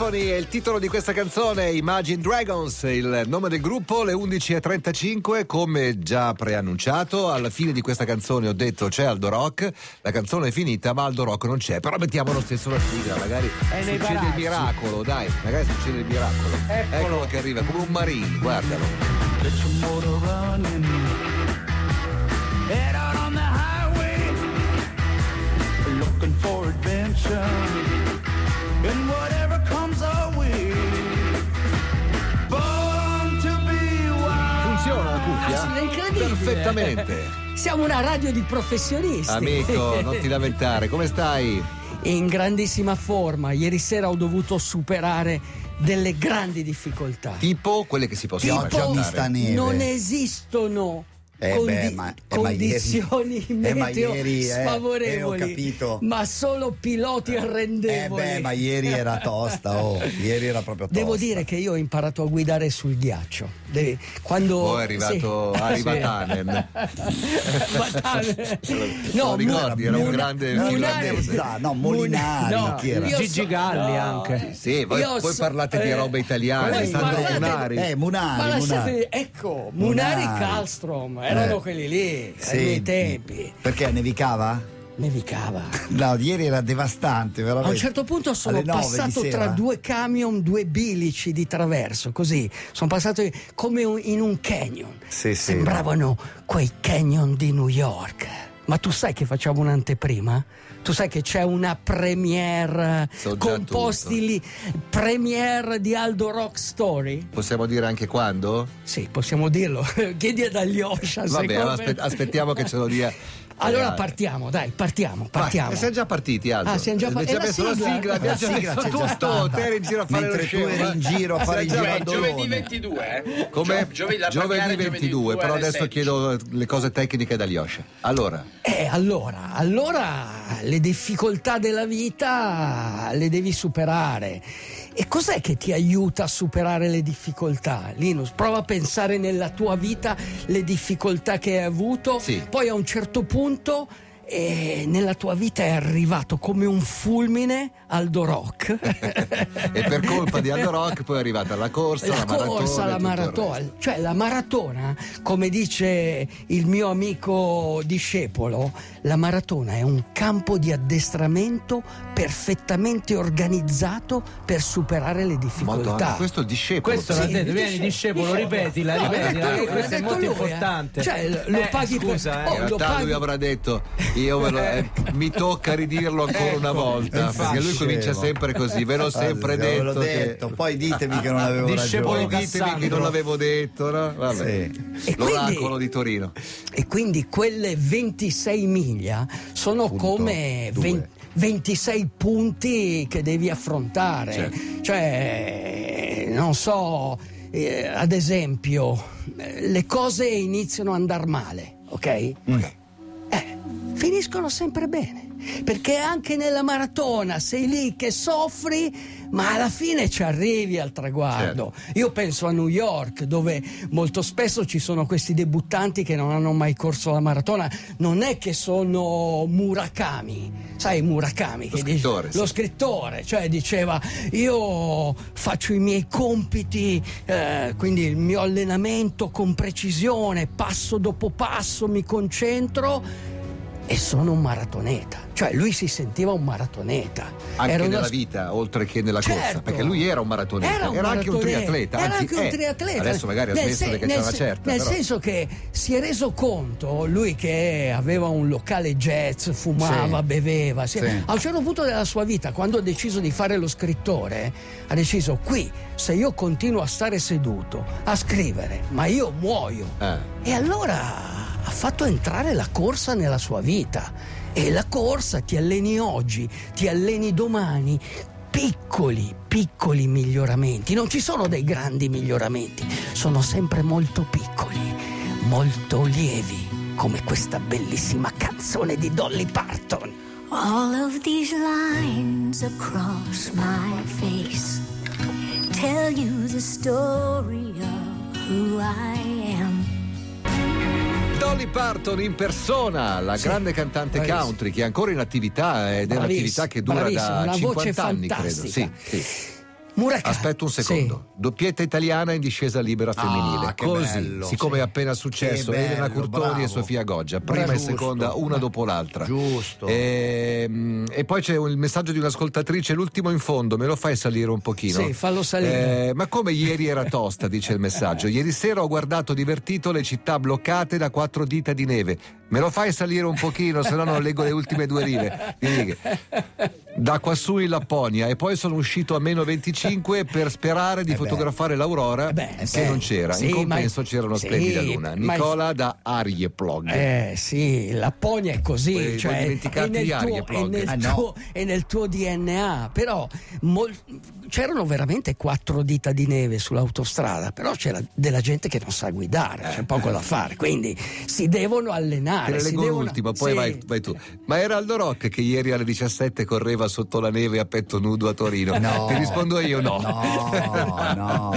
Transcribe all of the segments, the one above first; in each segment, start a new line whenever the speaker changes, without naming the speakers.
Symphony è il titolo di questa canzone, Imagine Dragons, il nome del gruppo, le 11.35, come già preannunciato, alla fine di questa canzone ho detto c'è Aldo Rock, la canzone è finita ma Aldo Rock non c'è, però mettiamo lo stesso la sigla, magari succede il miracolo, dai, magari succede il miracolo.
Eccolo.
Eccolo che arriva, come un marini, guardalo. Perfettamente.
Siamo una radio di professionisti.
Amico, non ti lamentare, come stai?
In grandissima forma. Ieri sera ho dovuto superare delle grandi difficoltà.
Tipo quelle che si possono
Tipo,
immaginare.
non esistono
Eh
condi-
beh, ma- eh,
condizioni
ieri- eh, ma
meteo
ieri, eh,
sfavorevoli,
eh, ho capito.
ma solo piloti
Eh
arrendevoli.
beh, ma ieri era tosta, oh, ieri era proprio tosta.
Devo dire che io ho imparato a guidare sul ghiaccio. De- quando
Poi è arrivato-
sì.
arriva
Sì.
Tannen.
Vatanen.
Lo ricordi? Era un
Muna-
grande
No, Zà, no, Molinari,
No,
chi era?
Gigi Galli
no.
anche.
Sì, voi, voi
so-
parlate di robe italiane,
voi
Sandro
parlate-
Munari.
Eh, Munari,
Ma lasciate
Munari.
di- ecco, Munari
Munari.
Kalstrom erano
Eh.
quelli lì,
Sì.
ai miei tempi.
Perché nevicava?
Nevicava.
No, ieri era devastante,
A
veramente.
un certo punto sono passato tra due camion, due bilici di traverso, così. Sono passato come in un canyon.
Sì, sì.
Sembravano quei canyon di New York. Ma tu sai che facciamo un'anteprima? Tu sai che c'è una premiere
So già
con posti lì, premiere di Aldo Rock Story?
Possiamo dire anche quando?
Sì, possiamo dirlo. Chiedi ad Aglioscia.
Vabbè, allora aspettiamo che ce lo dia.
Allora
Eh,
partiamo, dai, partiamo,
vai,
partiamo.
e siamo già partiti, Aldo.
Ah, siamo già
Eh,
par-
ci ha
e la
messo la
sigla?
abbiamo già messo tutto. Te eri in giro a fare
Mentre
lo
tu eri in giro a fare il giro
giovedì
Bandolone.
22, eh?
Come
Gio- giovedì, la
giovedì
premiere
22, però adesso
16.
chiedo le cose tecniche da Lioscia. Allora,
Eh, allora, allora le difficoltà della vita le devi superare. E cos'è che ti aiuta a superare le difficoltà? Linus, prova a pensare nella tua vita le difficoltà che hai avuto,
Sì.
poi a un certo punto eh, nella tua vita è arrivato come un fulmine Aldo Rock.
e per colpa di Aldo Rock poi è arrivata la corsa, la,
la
maratona.
corsa,
e
la maratona, cioè la maratona, come dice il mio amico discepolo, la maratona è un campo di addestramento perfettamente organizzato per superare le difficoltà.
Madonna, questo è il discepolo.
Questo l'ha
Sì,
detto,
il
vieni
discepolo.
discepolo, ripetila,
No,
ripetila,
l'ha detto
questo
l'ha
è
detto
molto
lui, eh.
importante.
Cioè, lo
Eh,
paghi per-
scusa,
oh,
eh.
In
lo
realtà
paghi-
lui avrà detto io ve lo- eh, mi tocca ridirlo ancora una volta
infatti,
perché lui comincia sempre così ve l'ho sempre
ve l'ho
detto, che-
detto, poi ditemi che non avevo
Discepolo
poi ditemi che non l'avevo detto no? Vabbè.
Sì.
L'oracolo
quindi-
di Torino
E quindi quelle 26 miglia sono
Punto
come
due.
20 26 punti che devi affrontare.
Certo.
Cioè, non so, eh, ad esempio, le cose iniziano ad andare male, ok? Eh, finiscono sempre bene. Perché anche nella maratona sei lì che soffri, ma alla fine ci arrivi al traguardo. Io penso a New York, dove molto spesso ci sono questi debuttanti che non hanno mai corso la maratona. Non è che sono Murakami, sai Murakami?
Lo
che dice-
scrittore, sì.
lo scrittore, cioè diceva io faccio i miei compiti, eh, quindi il mio allenamento con precisione, passo dopo passo mi concentro e sono un maratoneta. Cioè lui si sentiva un maratoneta.
anche
Era
nella vita oltre che nella corsa
Certo.
perché lui era un maratoneta
Era, un
anche un
maratoneta.
triatleta
Era
anzi
anche un
è.
triatleta.
adesso magari ha
Nel
smesso
sen-
perché c'è una certa
Nel
però.
senso che si è reso conto, lui che aveva un locale jazz, fumava,
Sì.
beveva, si-
Sì.
a un certo punto della sua vita, quando ha deciso di fare lo scrittore, ha deciso qui, se io continuo a stare seduto, a scrivere, ma io muoio.
Eh.
E allora ha fatto entrare la corsa nella sua vita. E la corsa ti alleni oggi, ti alleni domani. Piccoli, piccoli miglioramenti. Non ci sono dei grandi miglioramenti, sono sempre molto piccoli, molto lievi, come questa bellissima canzone di Dolly Parton.
All of these lines across my face tell you the story of who I am.
Dolly Parton in persona, la
Sì,
grande cantante
bravissima.
country che è ancora in attività ed è
Bravissima,
un'attività che dura da
una voce
50 anni, credo. Sì, sì.
Murakami.
Aspetta un secondo. Doppietta italiana in discesa libera femminile.
Ah,
Così,
bello.
siccome
Sì.
è appena successo,
Che
Elena
bello,
Curtoni
bravo.
e Sofia Goggia, prima
Bravo.
e seconda,
Giusto.
una dopo l'altra.
Giusto.
E, e poi c'è il messaggio di un'ascoltatrice, l'ultimo in fondo, me lo fai salire un pochino?
Sì, fallo salire.
Eh, ma come ieri era tosta, dice il messaggio. Ieri sera ho guardato divertito le città bloccate da quattro dita di neve. Me lo fai salire un pochino, se no non leggo le ultime due righe. Quindi, da quassù in Lapponia e poi sono uscito a meno 25 per sperare di
Eh beh.
fotografare l'Aurora
Eh beh,
che
sì.
non c'era.
Sì,
in compenso
ma-
c'era una
sì,
splendida luna.
ma-
Nicola da Arjeplog.
Eh sì, la Pogna è così,
Vuoi-
cioè,
vuoi
è, nel
di
tuo, è, nel
Ah, no.
tuo, è nel tuo DNA, però mol- c'erano veramente quattro dita di neve sull'autostrada, però c'era della gente che non sa guidare, c'è poco da fare, quindi si devono allenare.
Te
si
leggo
devono-
l'ultimo, poi
sì.
vai, vai tu. Ma era Aldo Rock che ieri alle 17 correva sotto la neve a petto nudo a Torino.
No.
Ti rispondo io no.
No, no.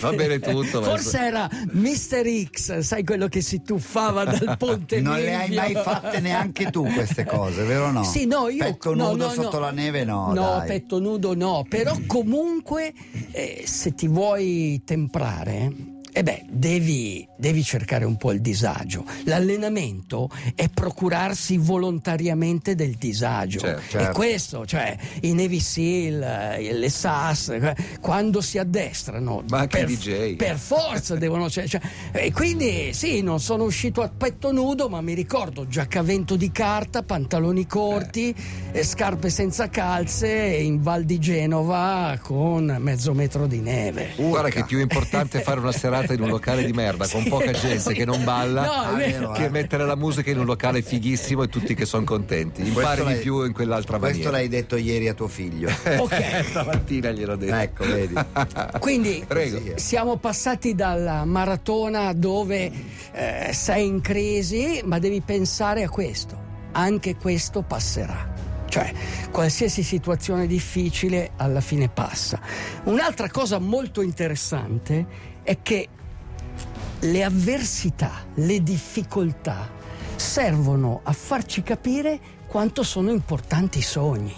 Va bene tutto. ma-
Forse era Mr. X, sai quello che si tuffava dal ponte
Non le hai
Milvio?
mai fatte neanche tu queste cose, vero o no?
Sì, no, io
Petto
no,
nudo
no,
sotto
no.
la neve no.
No,
dai.
petto nudo no, però comunque eh, se ti vuoi temprare, eh beh, devi, devi cercare un po' il disagio. L'allenamento è procurarsi volontariamente del disagio.
Certo,
E
certo.
questo, cioè i Navy SEAL, eh, le SAS, eh, quando si addestrano,
Ma anche
per,
i DJ.
per forza devono... Cioè, cioè, e quindi sì, non sono uscito a petto nudo, ma mi ricordo giaccavento di carta, pantaloni corti, e scarpe senza calze in Val di Genova con mezzo metro di neve.
Guarda che è più importante fare una serata in un locale di merda con poca gente che non balla
No,
Ah,
vero.
che
eh.
mettere la musica in un locale fighissimo e tutti che sono contenti. Impari
Questo
di più in quell'altra
Questo
maniera.
l'hai detto ieri a tuo figlio.
Ok.
Stamattina gliel'ho detto.
ecco, vedi.
Quindi
Prego.
Siamo passati dalla maratona dove eh, sei in crisi, ma devi pensare a questo. Anche questo passerà. Cioè, qualsiasi situazione difficile alla fine passa. Un'altra cosa molto interessante è che le avversità, le difficoltà servono a farci capire quanto sono importanti i sogni.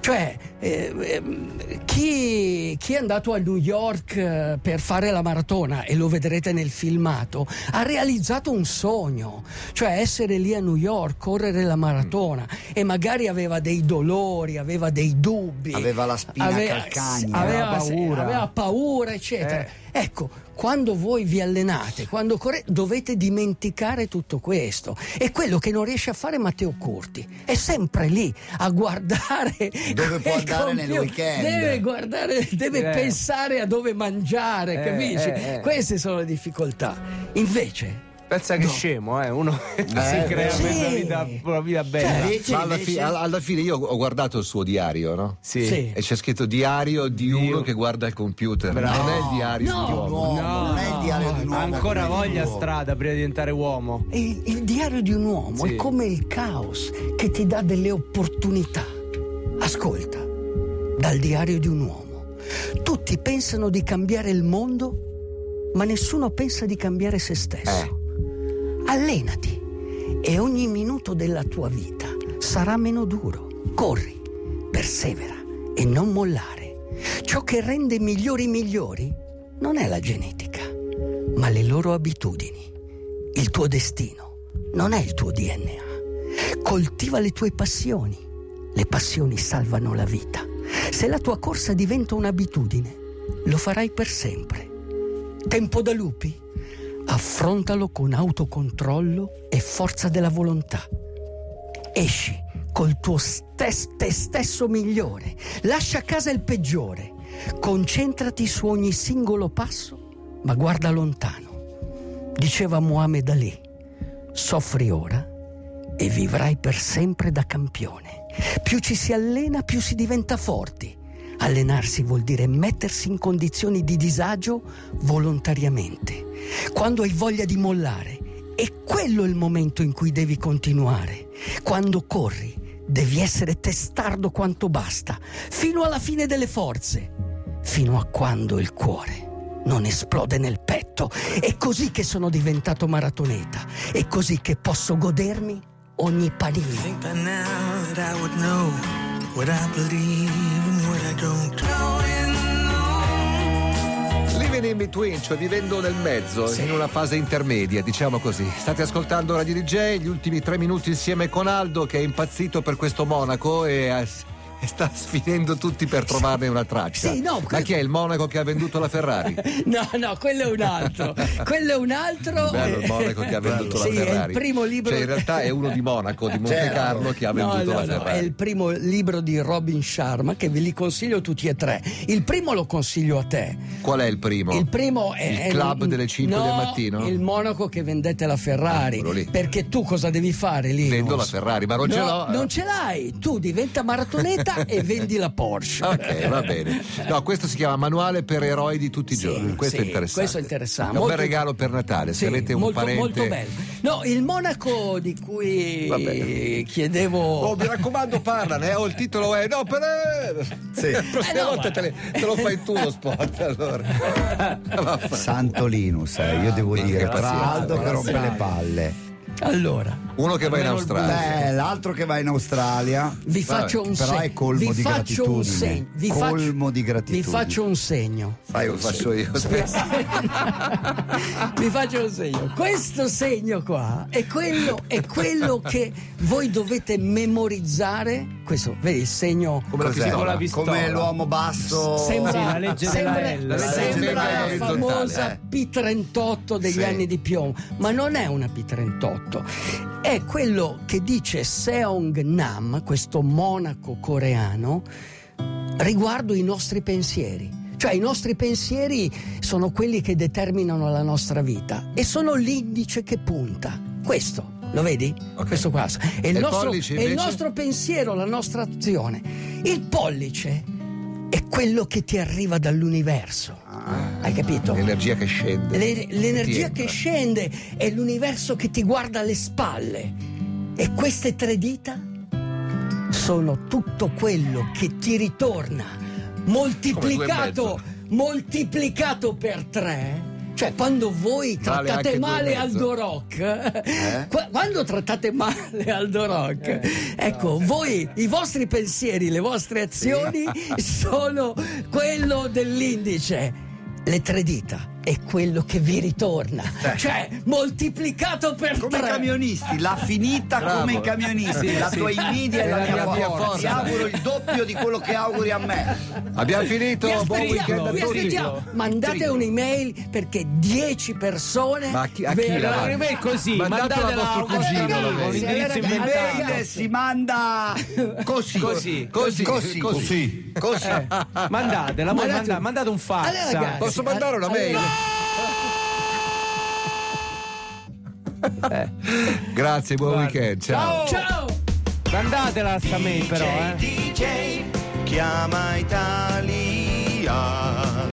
Cioè, eh, ehm, chi, chi è andato a New York eh, per fare la maratona, e lo vedrete nel filmato, ha realizzato un sogno, cioè essere lì a New York, correre la maratona, e magari aveva dei dolori, aveva dei dubbi.
Aveva la spina calcagna,
aveva
aveva paura.
aveva paura, eccetera. Ecco, quando voi vi allenate, quando correte, dovete dimenticare tutto questo. È quello che non riesce a fare Matteo Curti. È sempre lì a guardare
Dove può andare nel
computer.
weekend.
Deve guardare, deve
Eh.
pensare a dove mangiare,
Eh,
capisci?
eh, eh.
Queste sono le difficoltà. Invece,
Pensa che
No.
scemo, eh? Uno si
Eh,
crea
sì.
questa vita, una vita bella.
Invece,
Ma alla, fi- alla- alla fine io ho guardato il suo diario, no?
Sì.
Sì.
E c'è scritto diario di uno che guarda il computer.
Bravo.
Non è il diario
No.
di un uomo.
No,
non è il diario
no,
di un
Ha
uomo.
ancora
come il
voglia strada prima di diventare uomo.
il, il diario di un uomo
Sì.
è come il caos che ti dà delle opportunità. Ascolta, dal diario di un uomo. Tutti pensano di cambiare il mondo, ma nessuno pensa di cambiare se stesso. Allenati e ogni minuto della tua vita sarà meno duro. Corri, persevera e non mollare. Ciò che rende migliori migliori non è la genetica, ma le loro abitudini. Il tuo destino non è il tuo DNA. Coltiva le tue passioni. Le passioni salvano la vita. Se la tua corsa diventa un'abitudine, lo farai per sempre. Tempo da lupi? Affrontalo con autocontrollo e forza della volontà. Esci col tuo stes- te stesso migliore. Lascia a casa il peggiore. Concentrati su ogni singolo passo, ma guarda lontano. Diceva Muhammad Ali, soffri ora e vivrai per sempre da campione. Più ci si allena, più si diventa forti. Allenarsi vuol dire mettersi in condizioni di disagio volontariamente. Quando hai voglia di mollare, è quello il momento in cui devi continuare. Quando corri, devi essere testardo quanto basta, fino alla fine delle forze, fino a quando il cuore non esplode nel petto. È così che sono diventato maratoneta, è cosí che posso godermi ogni panino
what I believe and what I don't.
Living in between, cioè vivendo nel mezzo,
sì.
in una fase intermedia, diciamo così. State ascoltando Radio DJ, gli ultimi tre minuti insieme con Aldo che è impazzito per questo Monaco e sta sfinendo tutti per trovarne una traccia.
Sì, no,
Ma
que-
chi è il Monaco che ha venduto la Ferrari?
No, no, quello è un altro. quello è un altro.
Bello il Monaco che ha venduto
Sì,
la
è il
Ferrari.
primo libro-
Cioè, in realtà è uno di Monaco, di Monte
Certo.
Carlo, che ha venduto
no,
la
no,
Ferrari.
è il primo libro di Robin Sharma che ve li consiglio tutti e tre. Il primo lo consiglio a te.
Qual è il primo?
Il primo è
Il
è
club delle 5
no,
del mattino?
Il monaco che vendete la Ferrari.
Ah.
Perché tu cosa devi fare lì?
Vendo la Ferrari, ma non ce l'ho.
Non ce l'hai. Tu diventa maratoneta e vendi la Porsche.
Ok, va bene. No, questo si chiama Manuale per eroi di tutti i
Sì,
giorni. Questo
sì,
è interessante.
questo è interessante.
È un bel regalo per Natale. Se
Sì,
avete un
molto,
parente.
molto bello. No, il monaco di cui chiedevo.
Oh, mi raccomando, parlane. eh, Oh, il titolo è. No, per.
Sì.
La prossima
Eh, no,
volta
ma-
te, le- te lo fai tu lo spot. Allora.
Santo Linus, eh, io devo
Minchia,
dire,
che
tra Aldo che rompe le palle.
Allora,
Uno che va in Australia.
Beh, l'altro che va in Australia.
vi faccio un
però
segno.
è colmo
vi
di
faccio un
gratitudine.
segno. Vi
Colmo
faccio,
di gratitudine.
Vi faccio un segno.
Fai
Lo
un
faccio io.
Vi faccio un segno. Questo segno qua è quello, è quello che voi dovete memorizzare. Questo, vedi il segno.
Come pistola.
la pistola.
Come l'uomo basso.
Sembra,
Sì, la legge della
sembra-
L, la legge
sembra
della
la famosa
eh.
P38 degli
Sì.
anni di piombo, ma non è una P38, è quello che dice Seong Nam, questo monaco coreano, riguardo i nostri pensieri. Cioè i nostri pensieri sono quelli che determinano la nostra vita e sono l'indice che punta. Questo, lo vedi?
Ok.
Questo qua. È il,
il
nostro,
pollice,
è il
invece?
nostro pensiero, la nostra azione. Il pollice è quello che ti arriva dall'universo. Hai capito?
L'energia che scende.
Le- l'energia che scende è l'universo che ti guarda alle spalle. E queste tre dita sono tutto quello che ti ritorna moltiplicato, moltiplicacato per tre. Cioè, quando voi
Vale
trattate
anche due e
male. Aldo Rock,
Eh?
qua- quando trattate male Aldo Rock, ecco, voi, i vostri pensieri, le vostre azioni sono quello dell'indice. Le tre dita è quello che vi ritorna, cioè moltiplicato per
Come i
tre.
camionisti, l'ha finita
Bravo.
come i camionisti.
Sì,
la
sì.
tua invidia è la, mia,
mia
forza.
forza.
Ti auguro il doppio di quello che auguri a me.
Abbiamo finito.
Vi
Buon weekend a
vi
tutti.
aspettiamo. Mandate un'email perché 10 persone
Ma a chi- a chi la
verranno-
me è così,
Mandatela a
mandatela
vostro cugino,
Sì.
L'email si manda così.
Così.
Così.
Così.
Così. Così.
Mandatela, voi
Mandate-
manda- mandate un fax.
Allora, ragazzi,
anche.
Posso mandare una mail? Grazie, buon
Guarda.
weekend. Ciao.
Ciao!
Mandatela sta mail però, eh.
DJ chiama Italia